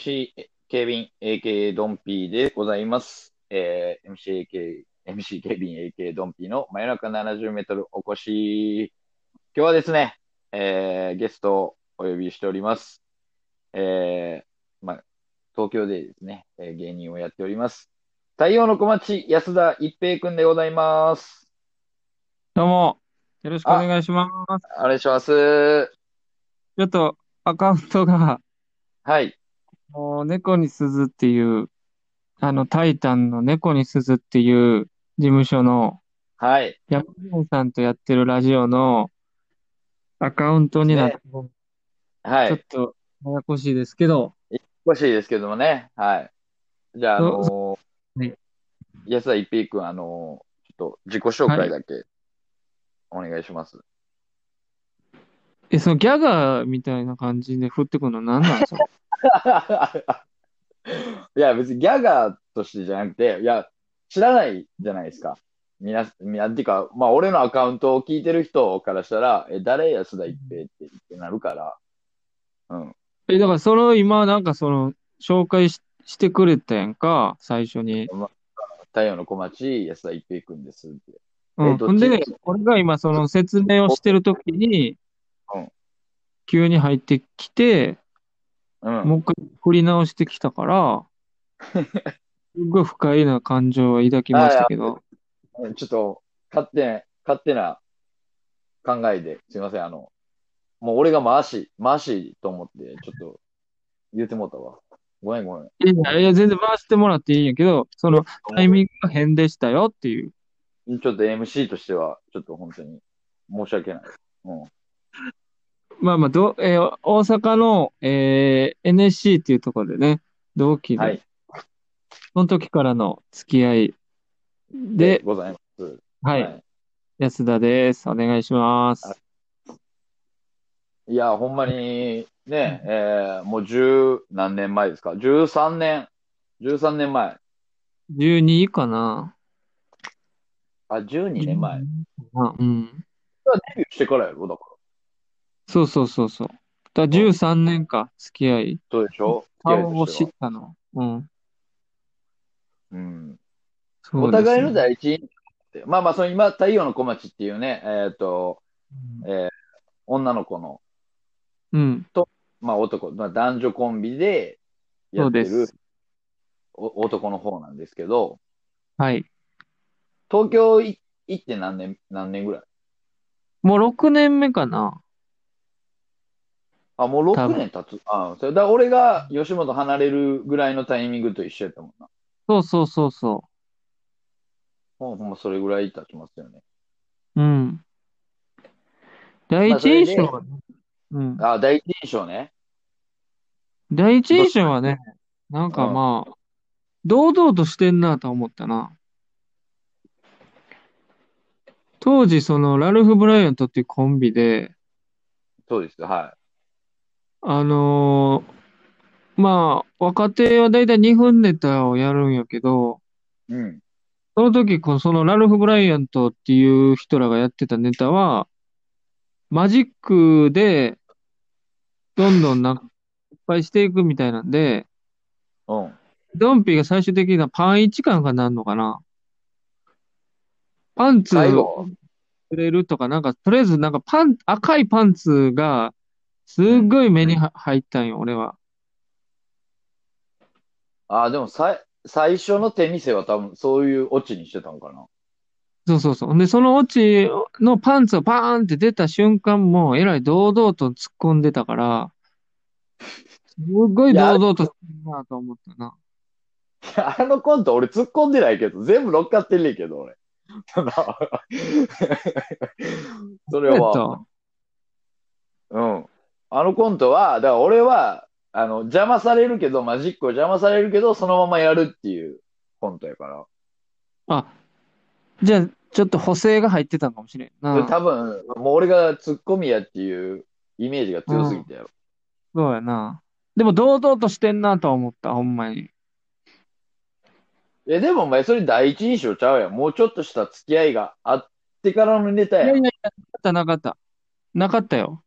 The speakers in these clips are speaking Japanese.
MC ケビン AK ドンピーでございます。えー、MC AK、MC ケビン AK ドンピーの真夜中70メートルお越し。今日はですね、えー、ゲストをお呼びしております。えー、まあ、東京でですね、えー芸人をやっております。太陽の小町安田一平くんでございます。どうも、よろしくお願いします。お願いします。ちょっとアカウントが、はい。もう猫に鈴っていう、あの、タイタンの猫に鈴っていう事務所のはい。山本さんとやってるラジオのアカウントになって、はい。ちょっとややこしいですけど、欲しいですけどもね。はい。じゃあ、あのそーはい安田一平君、あのーちょっと自己紹介だけお願いします。え、そのギャガーみたいな感じで振ってくるの何なんそれ。いや、別にギャガーとしてじゃなくて、いや、知らないじゃないですか。みな、みな、っていうか、まあ、俺のアカウントを聞いてる人からしたら、え、誰安田一平ってってなるから、うん。え、だからその今なんかその紹介し、してくれたやんか、最初に。太陽の小町安田一平君ですって。うん。ほんでね、俺が今その説明をしてるときにうん、急に入ってきて、うん。もう一回振り直してきたから、すごい不快な感情を抱きましたけど、ちょっと、勝手、勝手な考えで、すいません、あの、もう俺が回し、回しと思って、ちょっと言ってもうたわ。ごめんごめん。いやいや、全然回してもらっていいんやけど、そのタイミングが変でしたよっていう。ちょっと MC としては、ちょっと本当に申し訳ない。うん。まあまあ、ど、えー大阪の、えー NSC っていうところでね、同期で、はい。その時からの付き合いで、ございます。はい、安田です。お願いします。いや、ほんまに、ね、えー、もう十何年前ですか ?13 年、13年前。12かなあ、12年前。あうん。デビューしてからやろ？だから。そうそうそうそう。だから13年か、付き合い。そうでしょ？顔を知ったの。うん。はうん。お互いのね第一印象って、まあまあ、その今、太陽の小町っていうね、えっ、と、えー女の子の、うん。まあ男、まあ、男女コンビでやってるそうですお男の方なんですけど、はい。東京い行って何年、何年ぐらい？もう6年目かな。あ、もう6多分年経つ。あそれだ俺が吉本離れるぐらいのタイミングと一緒やったもんな。そうそうそうそほんほんまそれぐらい経ちますよね。う。うん。第一印象はね、うん。あ、第一印象ね。第一印象はね、なんかうんまあ、堂々としてんなと思ったな。当時、その、ラルフ・ブライアントっていうコンビで、そうです。はあのーまあ、若手はだいたい2分ネタをやるんやけど、い。うん。その時、このそのラルフ・ブライアントっていう人らがやってたネタは、マジックで、どんどんなんか、いっぱいしていくみたいなんで、うん。ドンピーが最終的にはパン1かなんかなんのかなパンツ最後？くれるとか、なんか、とりあえずなんかパン、赤いパンツが、すっごい目には入ったんよ、俺は。あ、でもさい、最初の手見せは多分そういうオチにしてたのかな。そうそうそう。で、そのオチのパンツがパーンって出た瞬間も、えらい堂々と突っ込んでたから、すごい堂々としてるなと思ったな。いやあのコント俺突っ込んでないけど、全部乗っかってんねんけど、俺。それは、たうん。あのコントは、だから俺は、あの、邪魔されるけど、マジックを邪魔されるけど、そのままやるっていうコントやから。あ、じゃあ、ちょっと補正が入ってたんかもしれんでな。多分、もう俺がツッコミやっていうイメージが強すぎたよ。そうやな。でも、堂々としてんなとは思った、ほんまに。え、でもお前それ第一印象ちゃうやん。もうちょっとした付き合いがあってからのネタやん。いやいやいや、なかった、なかった。なかったよ。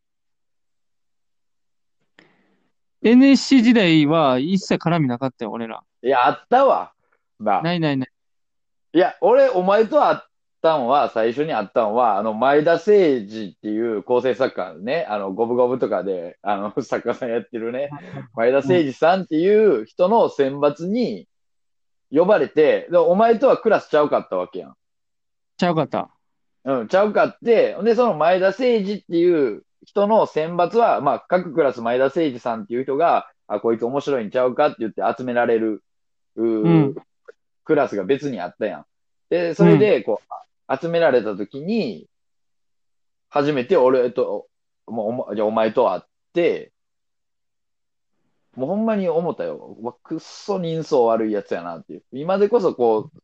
NSC 時代は一切絡みなかったよ、俺ら。いや、あったわ。な。ないないない。いや、俺、お前と会ったんは、最初に会ったんは、あの、前田誠二っていう構成作家ね、あの、ゴブゴブとかで、あの、作家さんやってるね、前田誠二さんっていう人の選抜に呼ばれて、で、お前とはクラスちゃうかったわけやん。ちゃうかった。うん、ちゃうかって、で、その前田誠二っていう人の選抜は、まあ、各クラス前田誠二さんっていう人が、あ、こいつ面白いんちゃうかって言って集められる、うーうんクラスが別にあったやん。で、それで、こう、集められた時に、初めて俺と、もうじゃあお前と会って、もうほんまに思ったよ。うわ、くっそ人相悪いやつやなっていう。今でこそこう、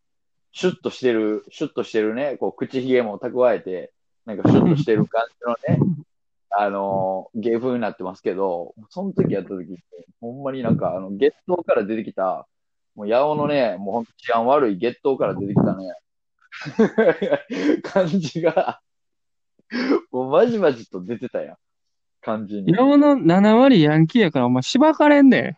シュッとしてる、シュッとしてるね、こう、口ひげも蓄えて、なんかシュッとしてる感じのね、あのー芸風になってますけど、その時やった時って、ほんまになんか、あの、月頭から出てきた、もう、八尾のね、もうほんと治安悪い月頭から出てきたね、感じが、もうまじまじと出てたやん。感じに。山尾の7割ヤンキーやから、お前、しばかれんで。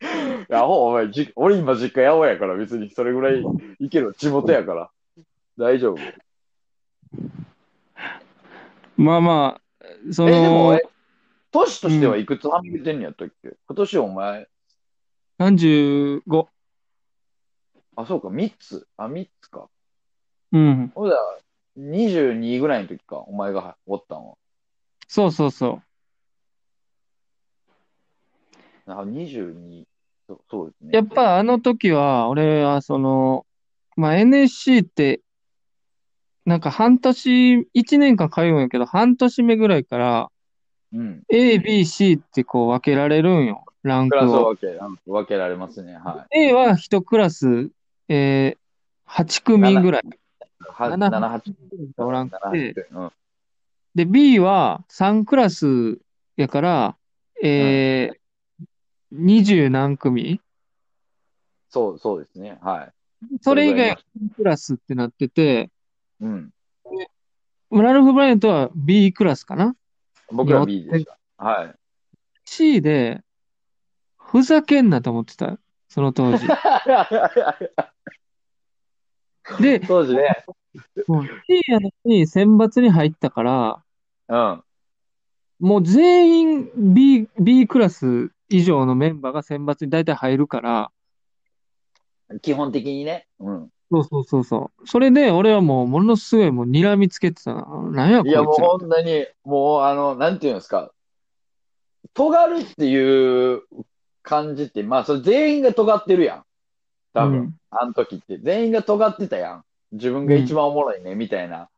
いや、ほ、お前、じ、俺今実家八尾やから別にそれぐらいいける。地元やから。大丈夫。まあまあ、そえ、でも、のえ、、年としてはいくつはめてんのやったっけ？今年お前、35。あ、そうか、3つ。あ、3つか。うん。ほら、22ぐらいの時か、お前がおったんは。そうそうそあ、22。そそうですね。う。やっぱあの時は、俺はその、まあ NSC って、なんか半年、1年間通うんやけど、半年目ぐらいから、うん。A、B、C ってこう分けられるんよ。ランククラスをを。分け、られますね。は A は1クラス、えー、8組ぐらい。い。は7 7、8。おらんくて、7、8。うん。で、B は3クラスやから、えー、20何組そう、そうですね。はい。それ以外クラスってなってて、うん。ラルフ・ブライアントは B クラスかな？僕ら B でした。はい。?C で、ふざけんなと思ってた。その当時。で、当時ね。C やのに選抜に入ったから、うん。もう全員 B、B クラス以上のメンバーが選抜に大体入るから、基本的にね。うん。そうそうそうそう。それで俺はもうものすごいもう睨みつけてたな。なんやこいいや、もうつら。本当に、もう、あの、なんていうんですか。尖るっていう感じって、まあ、それ全員が尖ってるやん。多分、うんあの時って。全員が尖ってたやん。自分が一番おもろいね、みたいな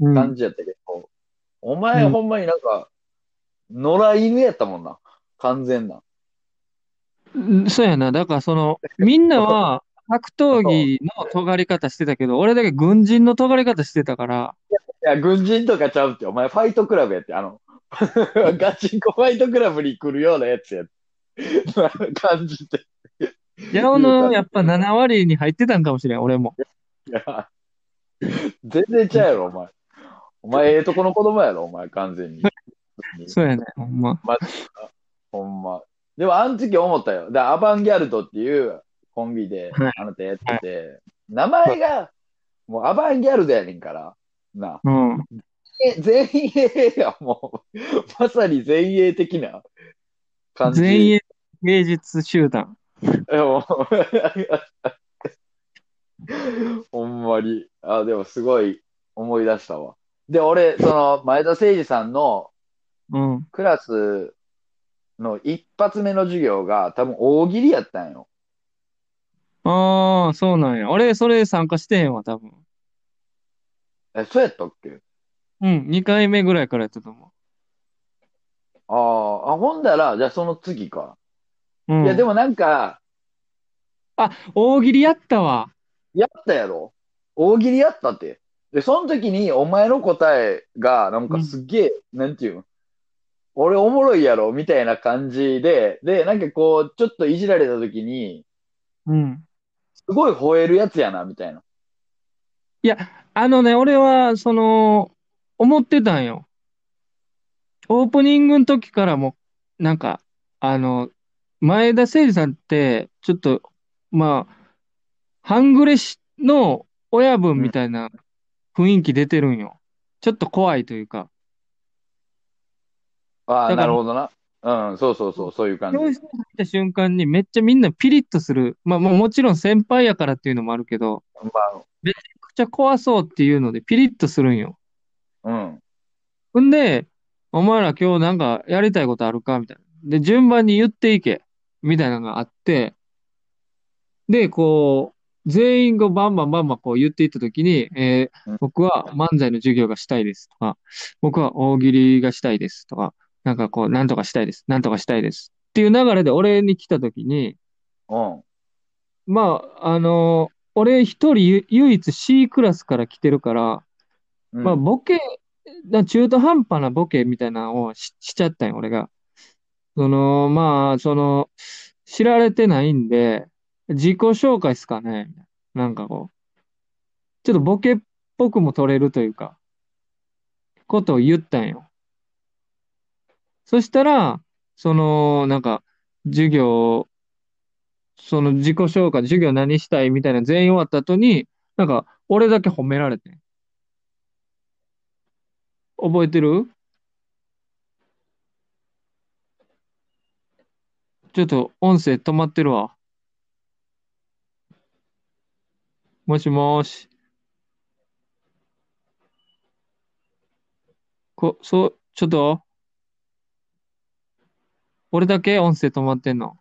うん感じやったけど、お前、うんほんまになんか、野良犬やったもんな。完全な。うんそうやな。だからその、みんなは格闘技の尖り方してたけど、俺だけ軍人の尖り方してたから、いや、軍人とかちゃうって、お前ファイトクラブやって、あの、ガチンコファイトクラブに来るようなやつや。感じて。矢野のやっぱ7割に入ってたんかもしれん、俺も。いや、全然ちゃうやろ、お前。お前、ええとこの子供やろ、お前、完全に。そうやね、ほんま。ほんま。でも、あの時思ったよ。で、アバンギャルドっていうコンビではい、あなたやってて、名前が、もうアバンギャルドやねんから。な。うん。え、全鋭や、もう。まさに前衛的な感じ。全員芸術集団。ほんまに。あ、でもすごい思い出したわ。で、俺、その、前田誠二さんのうん。クラスの一発目の授業が多分大喜利やったんよ。ああ、そうなんや。俺、それ参加してへんわ、多分。え、そうやったっけ？うん、2回目ぐらいからやったと思ああ、あ、ほんだら、じゃあその次か。うん。いや、でもなんか、大喜利やったわ。やったやろ？大喜利やったって。で、その時にお前の答えが、なんかすっげえ、なんていうの？俺おもろいやろ？みたいな感じで、で、なんかこう、ちょっといじられた時に、うん。すごい吠えるやつやな、みたいな。あのね、俺は、その、思ってたんよ。オープニングの時からも、なんか、あの、前田誠司さんって、ちょっと、まあ、半グレしの親分みたいな雰囲気出てるんよ。ちょっと怖いというか。ああ、なるほどな。うん、そうそうそう、そういう感じ。教室に入った瞬間にめっちゃみんなピリッとする。まあ、もうもちろん先輩やからっていうのもあるけど、まめちゃくちゃ怖そうっていうのでピリッとするんよ。あ、うん。ほんで、お前ら今日なんかやりたいことあるかみたいな。で、順番に言っていけ。みたいなのがあって、で、こう、全員がバンバンバンバンこう言っていったときに、えーうん僕は漫才の授業がしたいですとか、僕は大喜利がしたいですとか、なんかこう、なんとかしたいです、なんとかしたいですっていう流れで俺に来たときに、うん。まあ、あの俺一人ゆ唯一 C クラスから来てるから、うん。まあ、ボケ、な中途半端なボケみたいなのをし、しちゃったんよ、俺が。その、まあ、その、知られてないんで、自己紹介っすかねなんかこう、ちょっとボケっぽくも取れるというか、ことを言ったんよ。そしたら、その、なんか、授業、その自己紹介、授業何したいみたいな全員終わった後に、なんか、俺だけ褒められてん。覚えてる？ちょっと音声止まってるわ。もしもし。こ、そう、ちょっと、俺だけ音声止まってんの？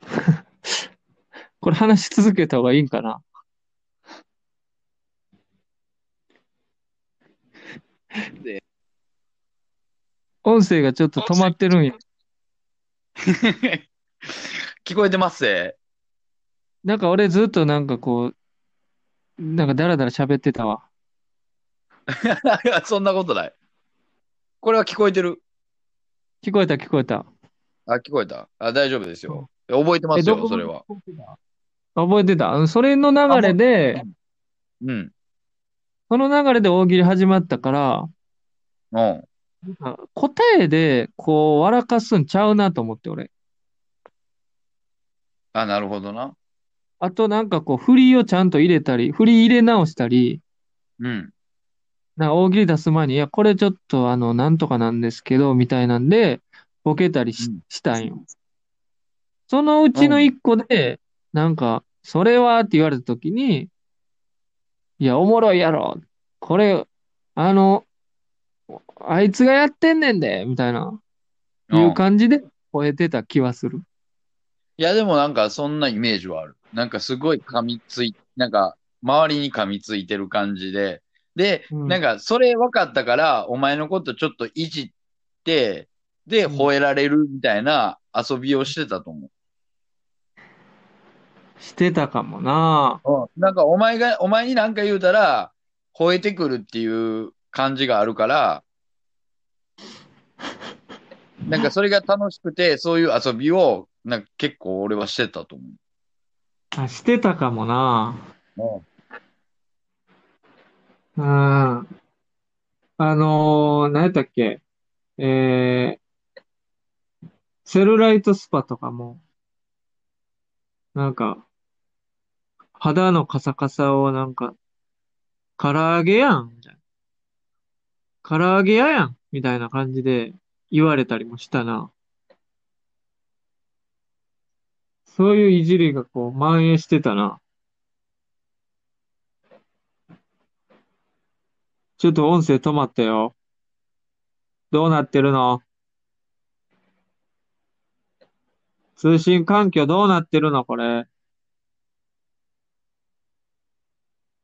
これ話し続けた方がいいんかな？音声がちょっと止まってるんや。聞こえてますぜ。なんか俺ずっとなんかこう、なんかダラダラ喋ってたわ。そんなことない。これは聞こえてる聞こえた聞こえた。あ、聞こえたあ、大丈夫ですよ。覚えてまえ、すよ、それは。覚えてた。うんそれの流れで、うん。その流れで大喜利始まったから、うん。あ答えでこう笑かすんちゃうなと思って俺。あ、なるほどな。あとなんかこう振りをちゃんと入れたり、振り入れ直したり、うん。なんか大喜利出す前に、いや、これちょっとあの、なんとかなんですけど、みたいなんで、ボケたりしうんしたんよ。そのうちの一個で、なんか、それはって言われたときに、いや、おもろいやろ。これ、あの、あいつがやってんねんで、みたいな、うんいう感じで吠えてた気はする。いや、でもなんかそんなイメージはある。なんかすごい噛みつい、なんか周りに噛みついてる感じで。で、うんなんかそれ分かったから、お前のことちょっといじって、で、うん吠えられるみたいな遊びをしてたと思してたかもな。う。うん。なんかお前が、お前になんか言うたら、吠えてくるっていう感じがあるから、なんかそれが楽しくて、そういう遊びを、なんか結構俺はしてたと思あ、してたかもな。う。うん。ああ、あのー、何やったっけ？えー、セルライトスパとかも、なんか、肌のカサカサをなんか、唐揚げやん、みたいな。唐揚げ屋やん、みたいな感じで言われたりもしたな。そういういじりがこう蔓延してたな。ちょっと音声止まったよ。どうなってるの？通信環境どうなってるの？これ。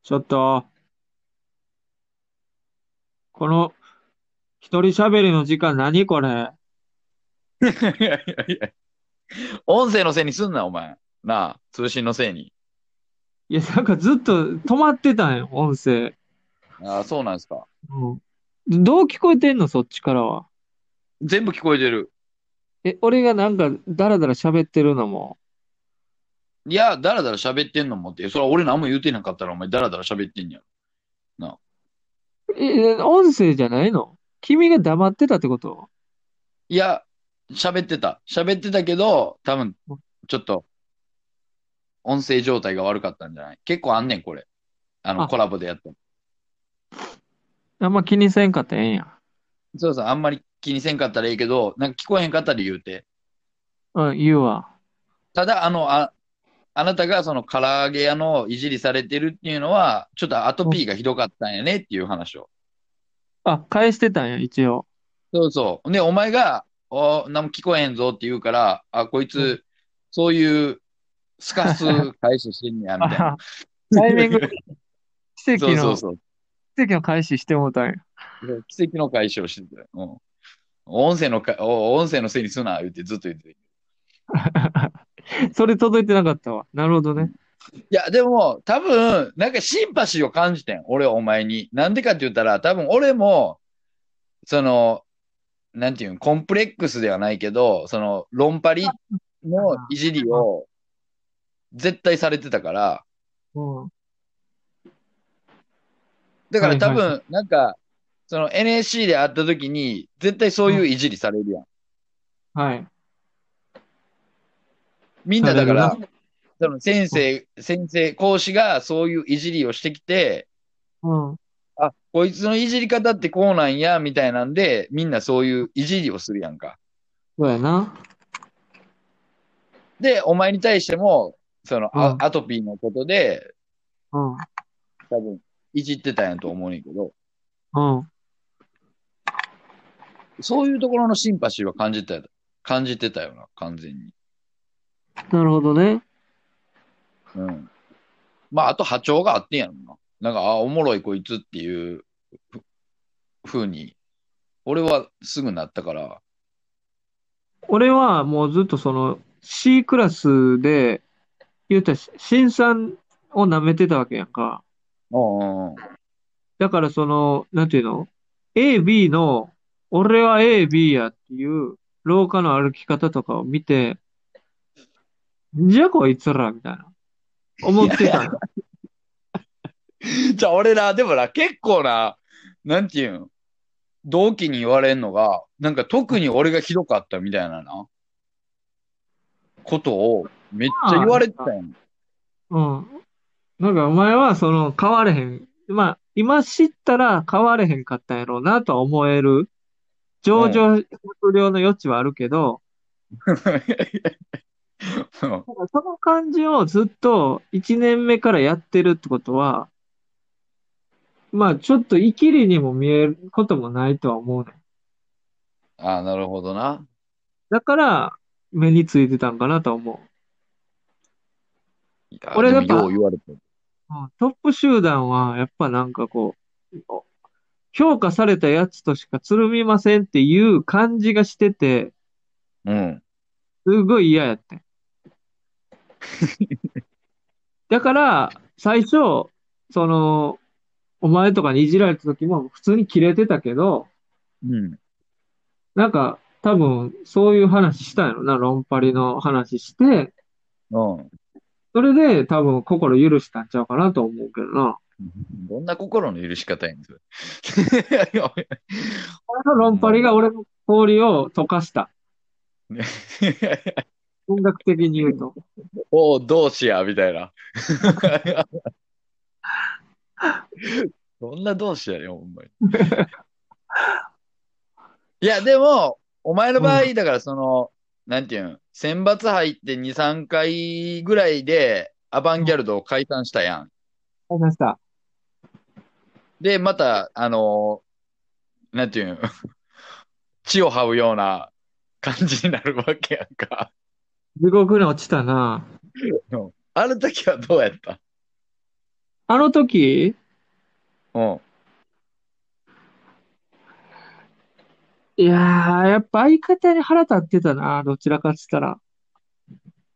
ちょっと。この一人喋りの時間何？これ。いやいやいや音声のせいにすんな、お前。なあ、通信のせいに。いや、なんかずっと止まってたんよ、音声。ああ、そうなんですか。うん。どう聞こえてんの、そっちからは？全部聞こえてる。え、俺がなんかダラダラ喋ってるのも？いや、だらだら喋ってんのもって、それは俺何も言うてなかったら、お前だらだら喋ってんやろ。え、音声じゃないの？君が黙ってたってこと？いや、喋ってた。喋ってたけど、多分、ちょっと、音声状態が悪かったんじゃない？結構あんねん、これ。あの、あコラボでやった。あんま気にせんかったらええんや。そうそう、あんまり気にせんかったらいいけど、なんか聞こえへんかったら言うて？うん、言うわ。ただ、あの、あ、あなたがその唐揚げ屋のいじりされてるっていうのは、ちょっとアトピーがひどかったんやねっていう話を。あ、返してたんや、一応。そうそう。で、お前が、お、何も聞こえへんぞって言うから、あ、こいつ、うんそういうスカス返ししてんねや、みたいな。あタイミング、奇跡の、そうそうそう。奇跡の開始してもうたんや。奇跡の返しをしてたよ。うん。音声のか、お音声のせいにすな、言ってずっと言ってた。それ届いてなかったわ。なるほどね。いや、でも、多分、なんかシンパシーを感じてん。俺はお前に。なんでかって言ったら、多分俺も、その、なんていうん、コンプレックスではないけど、その、論パリのいじりを、絶対されてたから、うん。だから多分、なんか、その NSC で会った時に、絶対そういういじりされるやん。はい。みんなだからその先生、先生、講師がそういういじりをしてきて、うん。あ、こいつのいじり方ってこうなんや、みたいなんで、みんなそういういじりをするやんか。そうやな。で、お前に対しても、その、あうんアトピーのことで、うん。多分、いじってたんやと思うねんけど、うん。そういうところのシンパシーは感じてた、感じてたよな、完全に。なるほどね。うん。まあ、あと波長があってんやろな。なんか、あ、おもろいこいつっていうふ、ふうに、俺はすぐなったから、俺はもうずっとその C クラスで、言うたら新3を舐めてたわけやんか。うん。だからその、なんていうの ?A、B の、俺は A、B やっていう廊下の歩き方とかを見て、んじゃこいつらみたいな。思ってたの。じゃあ俺ら、でもな、結構な、なんていうん、同期に言われんのが、なんか特に俺がひどかったみたいなな、ことをめっちゃ言われてたやん。うん。なんかお前はその変われへん。まあ、今知ったら変われへんかったんやろうなとは思える。上場不良の余地はあるけど、うんなんかその感じをずっと1年目からやってるってことは、まあちょっとイキリにも見えることもないとは思うね。ああ、なるほどな。だから目についてたんかなとは思いや俺やっぱでもよう言われてる。う。うんトップ集団はやっぱなんかこう、評価されたやつとしかつるみませんっていう感じがしてて、うん。すごい嫌やってん。だから、最初、その、お前とかにいじられた時も普通にキレてたけど、うん。なんか、多分、そういう話したんやろな、論パリの話して、うん。それで多分心許したんちゃうかなと思うけどな。どんな心の許し方やねん、それ。俺の論パリが俺の氷を溶かした。音楽的に言うと。おう、どうしや、みたいな。どんな同志やねん、ほんまに。いや、でも、お前の場合、だからその、なんていうん、選抜入って2、3回ぐらいで、アバンギャルドを解散したやん。わかりました。で、また、あのなんていうん、血を這うような感じになるわけやんか。地獄に落ちたな。あの時はどうやった？あの時、うん。いやー、やっぱ相方に腹立ってたな、どちらかっつったら。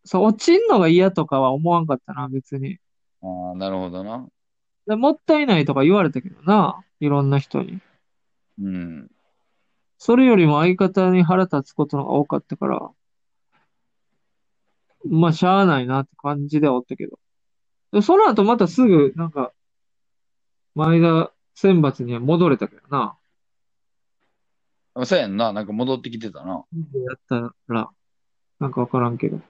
そう、落ちんのが嫌とかは思わんかったな、別に。ああ、なるほどな。でもったいないとか言われたけどな、いろんな人に。うん。それよりも相方に腹立つことが多かったから、まあ、しゃあないなって感じではおったけど。でその後またすぐ、なんか、前田選抜には戻れたけどな。あそうやんな。なんか戻ってきてたな。やったら、なんかわからんけど。い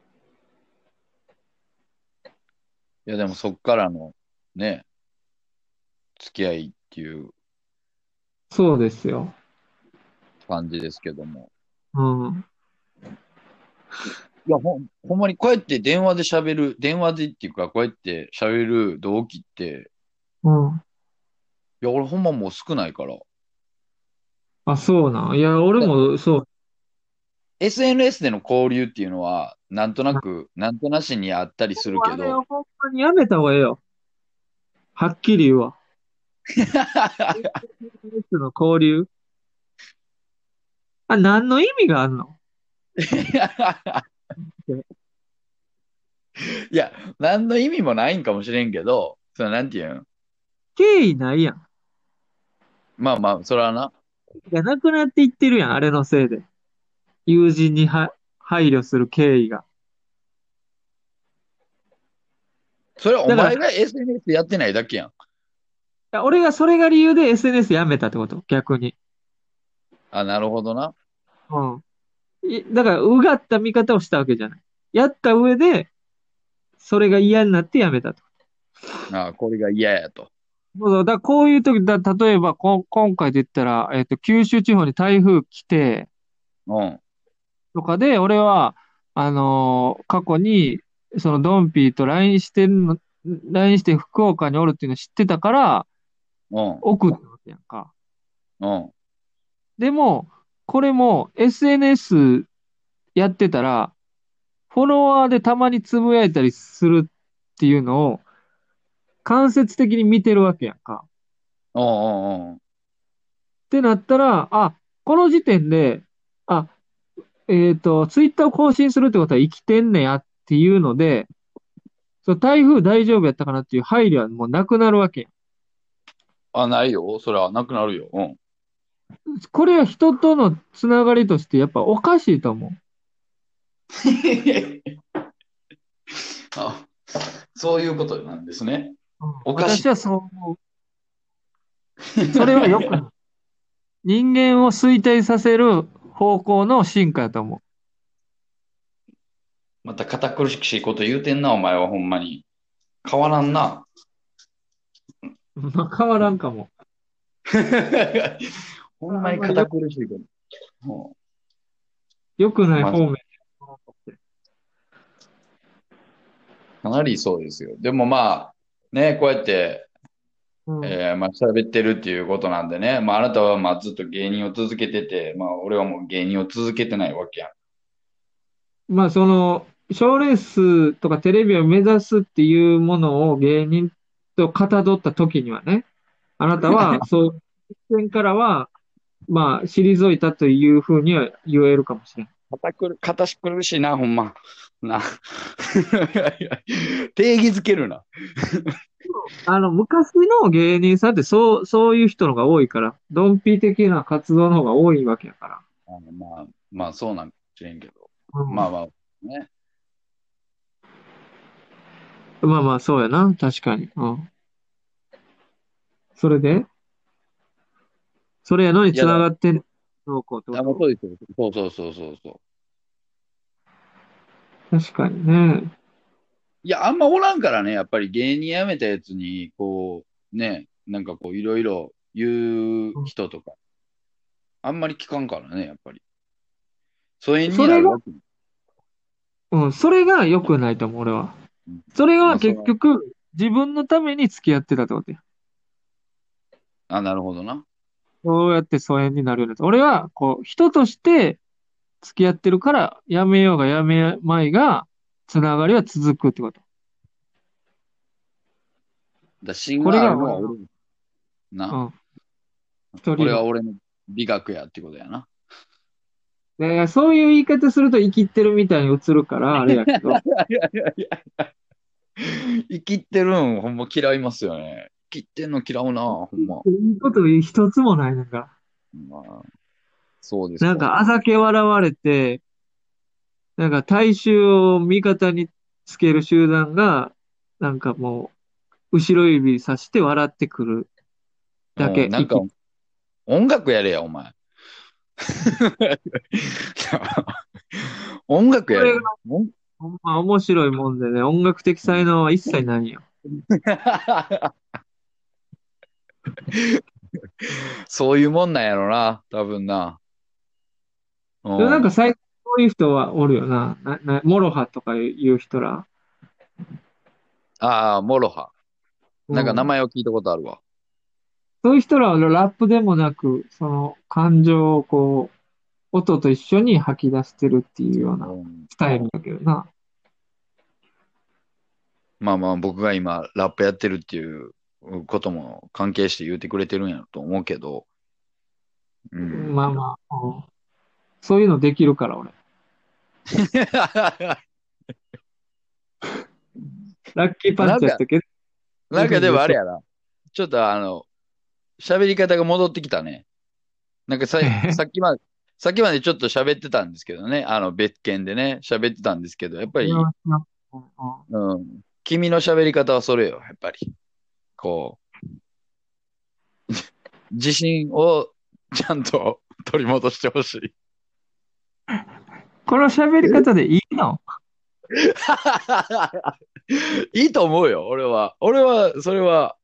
や、でもそっからのね、付き合いっていうそうですよ。感じですけども。うん。いや、ほん、ほんまにこうやって電話で喋る、電話でっていうか、こうやって喋る同期って、うん。いや、俺ほんまもう少ないから。あ、そうなん。いや、俺もそう。SNS での交流っていうのは、なんとなく、なんとなしにあったりするけあれはど、ほんまにやめた方がええよ。はっきり言うわ。SNS の交流。あ、何の意味があんの？いや、何の意味もないんかもしれんけど、そのなんていうん？敬意ないやん。まあまあ、それはな。がなくなっていってるやん、あれのせいで。友人には配慮する敬意が。それはおだから前が SNS やってないだけやん。いや俺がそれが理由で SNS やめたってこと？逆に。あ、なるほどな。うん。いだから、うがった見方をしたわけじゃない。やった上で、それが嫌になってやめたと。あこれが嫌やと。そうそうだからこういう時だ、例えばこ、今回で言ったら、えっと、九州地方に台風来て、うん。とかで、俺は、あのー過去に、そのドンピーと LINE してるの、LINE して福岡におるっていうの知ってたから、うん。送ったわけやんか。うん。でも、これも SNS やってたら、フォロワーでたまにつぶやいたりするっていうのを、間接的に見てるわけやんか。うん。うん。うん。ってなったら、あ、この時点で、あ、えっと、ツイッターを更新するってことは生きてんねやっていうので、そう台風大丈夫やったかなっていう配慮はもうなくなるわけやん。あ、ないよ。それはなくなるよ。うん。これは人とのつながりとしてやっぱおかしいと思う。あ、そういうことなんですね。おかしい私はそう思う。それはよくない。人間を衰退させる方向の進化だと思また堅苦しいこと言うてんな、お前はほんまに。変わらんな。う。まあ変わらんかも。ほんまに堅苦しいこと。良くない方面。かなりそうですよ。でもまあ、ね、こうやって、うんえーまあ喋ってるっていうことなんでね、まああなたはまあずっと芸人を続けてて、まあ俺はもう芸人を続けてないわけやん。まあその、賞レースとかテレビを目指すっていうものを芸人とかたどった時にはね、あなたは そう、一線からは、まあ退いたというふうには言えるかもしれない。堅苦しいな、ほんま。な。定義づけるな。あの、昔の芸人さんってそう、そういう人のが多いから、ドンピ的な活動の方が多いわけやから。あのまあ、まあそうなんかもしれんけど。うんまあまあ、ね。まあまあ、そうやな。確かに。うん。それで？それやのに繋がってんどうこうってあ、こもうそう。そうそうそう確かにね。いや、あんまおらんからね、やっぱり芸人辞めたやつに、こう、ね、なんかこう、いろいろ言う人とか、あんまり聞かんからね、やっぱり。疎遠になるわけ。うん、それが良くないと思う、俺はうん。それが結局、自分のために付き合ってたってことや。あ、なるほどな。そうやって疎遠になるようになった。俺は、こう、人として付き合ってるから、やめようがやめまいが、つながりは続くってこと。だ芯があるの。な。うん。一こ。れは俺の美学やってことやな。でそういう言い方すると生きってるみたいに映るから、あれやけど。いやいやいや生きってるん、ほんま嫌いますよね。生きってんの嫌うな、ほんま。いいこと一つもないのか。まあ、そうですなんか、あざけ笑われて、なんか大衆を味方につける集団が、なんかもう、後ろ指さして笑ってくるだけ。うんなんか、音楽やれや、お前。音楽やれ。ほんま面白いもんでね、音楽的才能は一切ないよ。そういうもんなんやろな、多分な。うんでもなんか最近そういう人はおるよな。な、な、モロハとかいう人ら。ああ、 MOROHA。なんかう名前を聞いたことあるわ。そういう人らはラップでもなく、その感情をこう、音と一緒に吐き出してるっていうようなうんスタイルだけどな。まあまあ、僕が今、ラップやってるっていうことも関係して言うてくれてるんやろと思うけど。うん。まあまあ、うんそういうのできるから俺。ラッキーパンチやったけど、なんかでもあれやな。ちょっとあの、喋り方が戻ってきたね。なんかさえ さっきまで、さっきまでちょっと喋ってたんですけどね。あの、別件でね、喋ってたんですけど、やっぱり、うん、君の喋り方はそれよ、やっぱり。こう、自信をちゃんと取り戻してほしい。この喋り方でいいの？いいと思うよ、俺は。俺は、それは、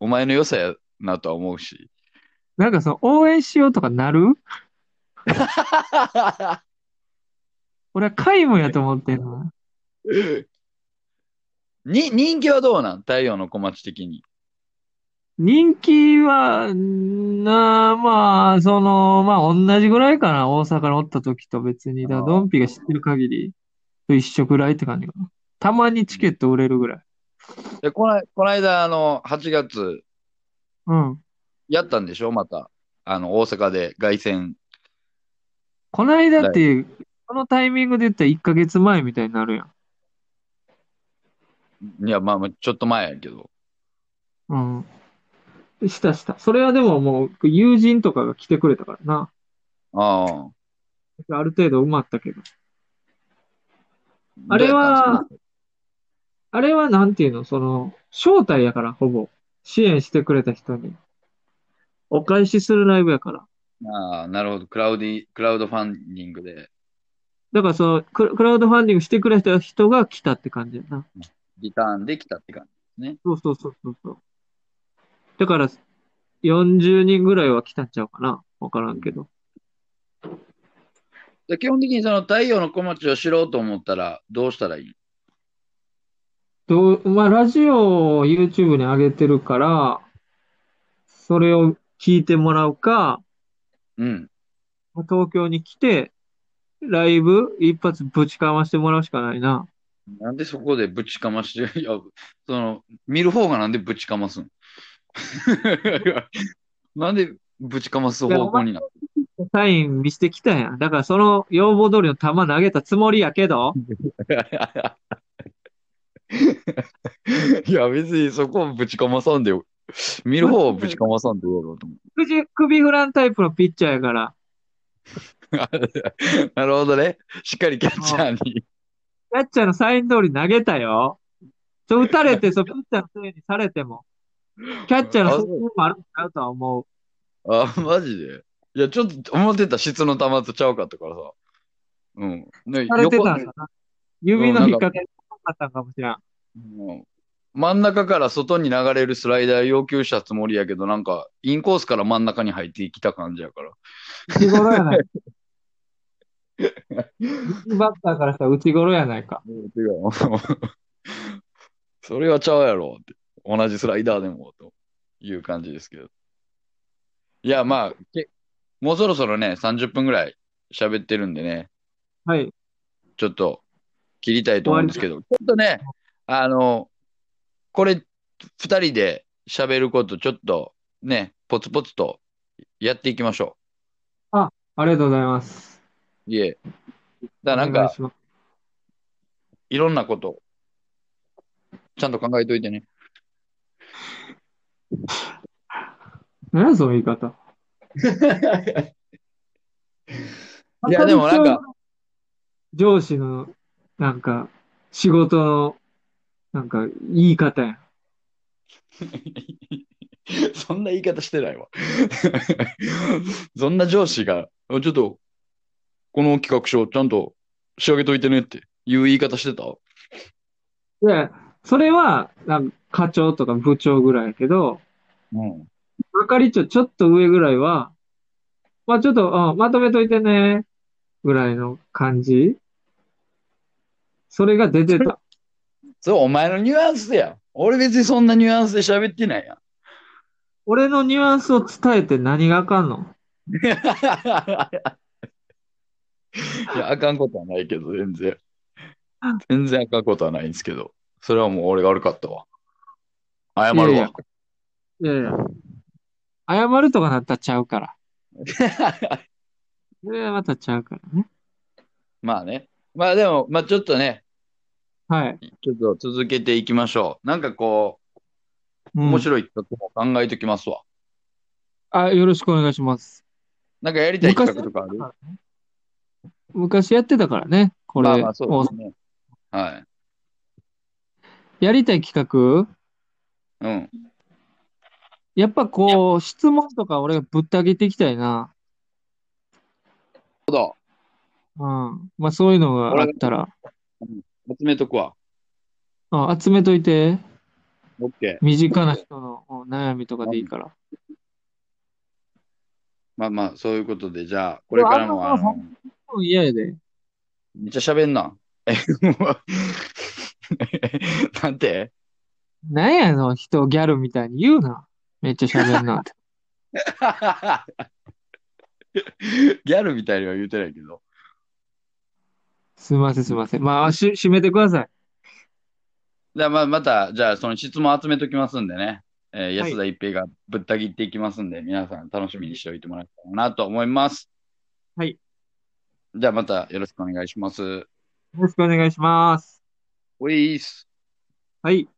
お前の良さやなとは思うし。なんかその応援しようとかなる？俺は皆無やと思ってんの。に、人気はどうなん？太陽の小町的に。人気は、な、まあ、その、まあ、同じぐらいかな。大阪におった時と別に。だドンピが知ってる限りと一緒ぐらいって感じかな。たまにチケット売れるぐらい。で、この、この間、あの、8月、うん。やったんでしょ？また。あの、大阪で凱旋。この間って、このタイミングで言ったら1ヶ月前みたいになるやん。いや、まあまあ、ちょっと前やけど。うん。したした。それはでももう、友人とかが来てくれたからな。ああ。ある程度埋まったけど。あれは、あれはなんていうの、その、招待やから、ほぼ。支援してくれた人に。お返しするライブやから。ああ、なるほど。クラウディ、クラウドファンディングで、だからそのク、クラウドファンディングしてくれた人が来たって感じやな。リターンできたって感じ。そうそうそうそうそう。だから、40人ぐらいは来たんちゃうかな。わからんけど。で基本的にその太陽の小町を知ろうと思ったら、どうしたらいい？どう、まあ、ラジオを YouTube に上げてるから、それを聞いてもらうか、うん。東京に来て、ライブ一発ぶちかましてもらうしかないな。なんでそこでぶちかまして、いや、その、見る方がなんでぶちかますん？なんでぶちかます方向になるサイン見せてきたやん。だからその要望通りの球投げたつもりやけど、いや、別にそこをぶちかまさんでよ。見る方をぶちかまさんでやろうと思首、首振らんタイプのピッチャーやから、う。なるほどね。しっかりキャッチャーに。キャッチャーのサイン通り投げたよ。そう打たれて、そう、ピッチャーのせいにされても、キャッチャーの責任もあるんちゃうとは思う。あ、マジで？いや、ちょっと思ってた質の球とちゃうかったからさ。うん。ね、されてたん横だな。指の引っ掛けなかったんかもしれん。うん真ん中から外に流れるスライダー要求したつもりやけど、なんか、インコースから真ん中に入ってきた感じやから。内頃やない。右 バッターからしたら内頃やないか。違う。それはちゃうやろって。同じスライダーでも、という感じですけど。いや、まあ、けもうそろそろね、30分ぐらい喋ってるんでね、はい。ちょっと切りたいと思うんですけど、ちょっとね、あの、これ、二人で喋ること、ちょっとね、ポツポツとやっていきましょありがとうございます。いえ。だからなんかお願いし、ますいろんなこと、ちゃんと考えといてね。何やその言い方。いや、でもなんか、上司の、なんか、仕事の、なんか、言い方やん。そんな言い方してないわ。そんな上司が、あちょっと、この企画書ちゃんと仕上げといてねっていう言い方してた？いや、それは、なんか課長とか部長ぐらいやけど、うん。係長ちょっと上ぐらいは、まあちょっと、うんまとめといてね、ぐらいの感じそれが出てた。そう、お前のニュアンスやん。俺別にそんなニュアンスで喋ってないやん。俺のニュアンスを伝えて何があかんの？いや、あかんことはないけど、全然。全然あかんことはないんですけど。それはもう俺が悪かったわ。謝るわ。いやいいやいや。謝るとかなったらちゃうから。それはまたちゃうからね。まあね。まあでも、まあちょっとね、はい。ちょっと続けていきましょう。なんかこう、うん面白い企画も考えておきますわ。あ、よろしくお願いします。なんかやりたい企画とかある？昔やってたからね。これ、まあまあそうですね。はい。やりたい企画？うん。やっぱこう、質問とか俺がぶった切っていきたいな。そうん。まあそういうのがあったら、う。集めとくわ。あ集めといて。オッケー。身近な人のうん悩みとかでいいから。まあまあ、そういうことで、じゃあ、これからも、ああの嫌やで。めっちゃ喋んな。え、もう なんて？なんやの人ギャルみたいに言うな。めっちゃ喋んなって。ギャルみたいには言うてないけど。すいませんすいません。まあ、し、締めてください。じゃあ、まあ、また、じゃあ、その質問集めときますんでね。えーはい安田一平がぶった切っていきますんで、皆さん楽しみにしておいてもらえたらなと思います。はい。じゃあ、またよろしくお願いします。よろしくお願いします。ウィース。はい。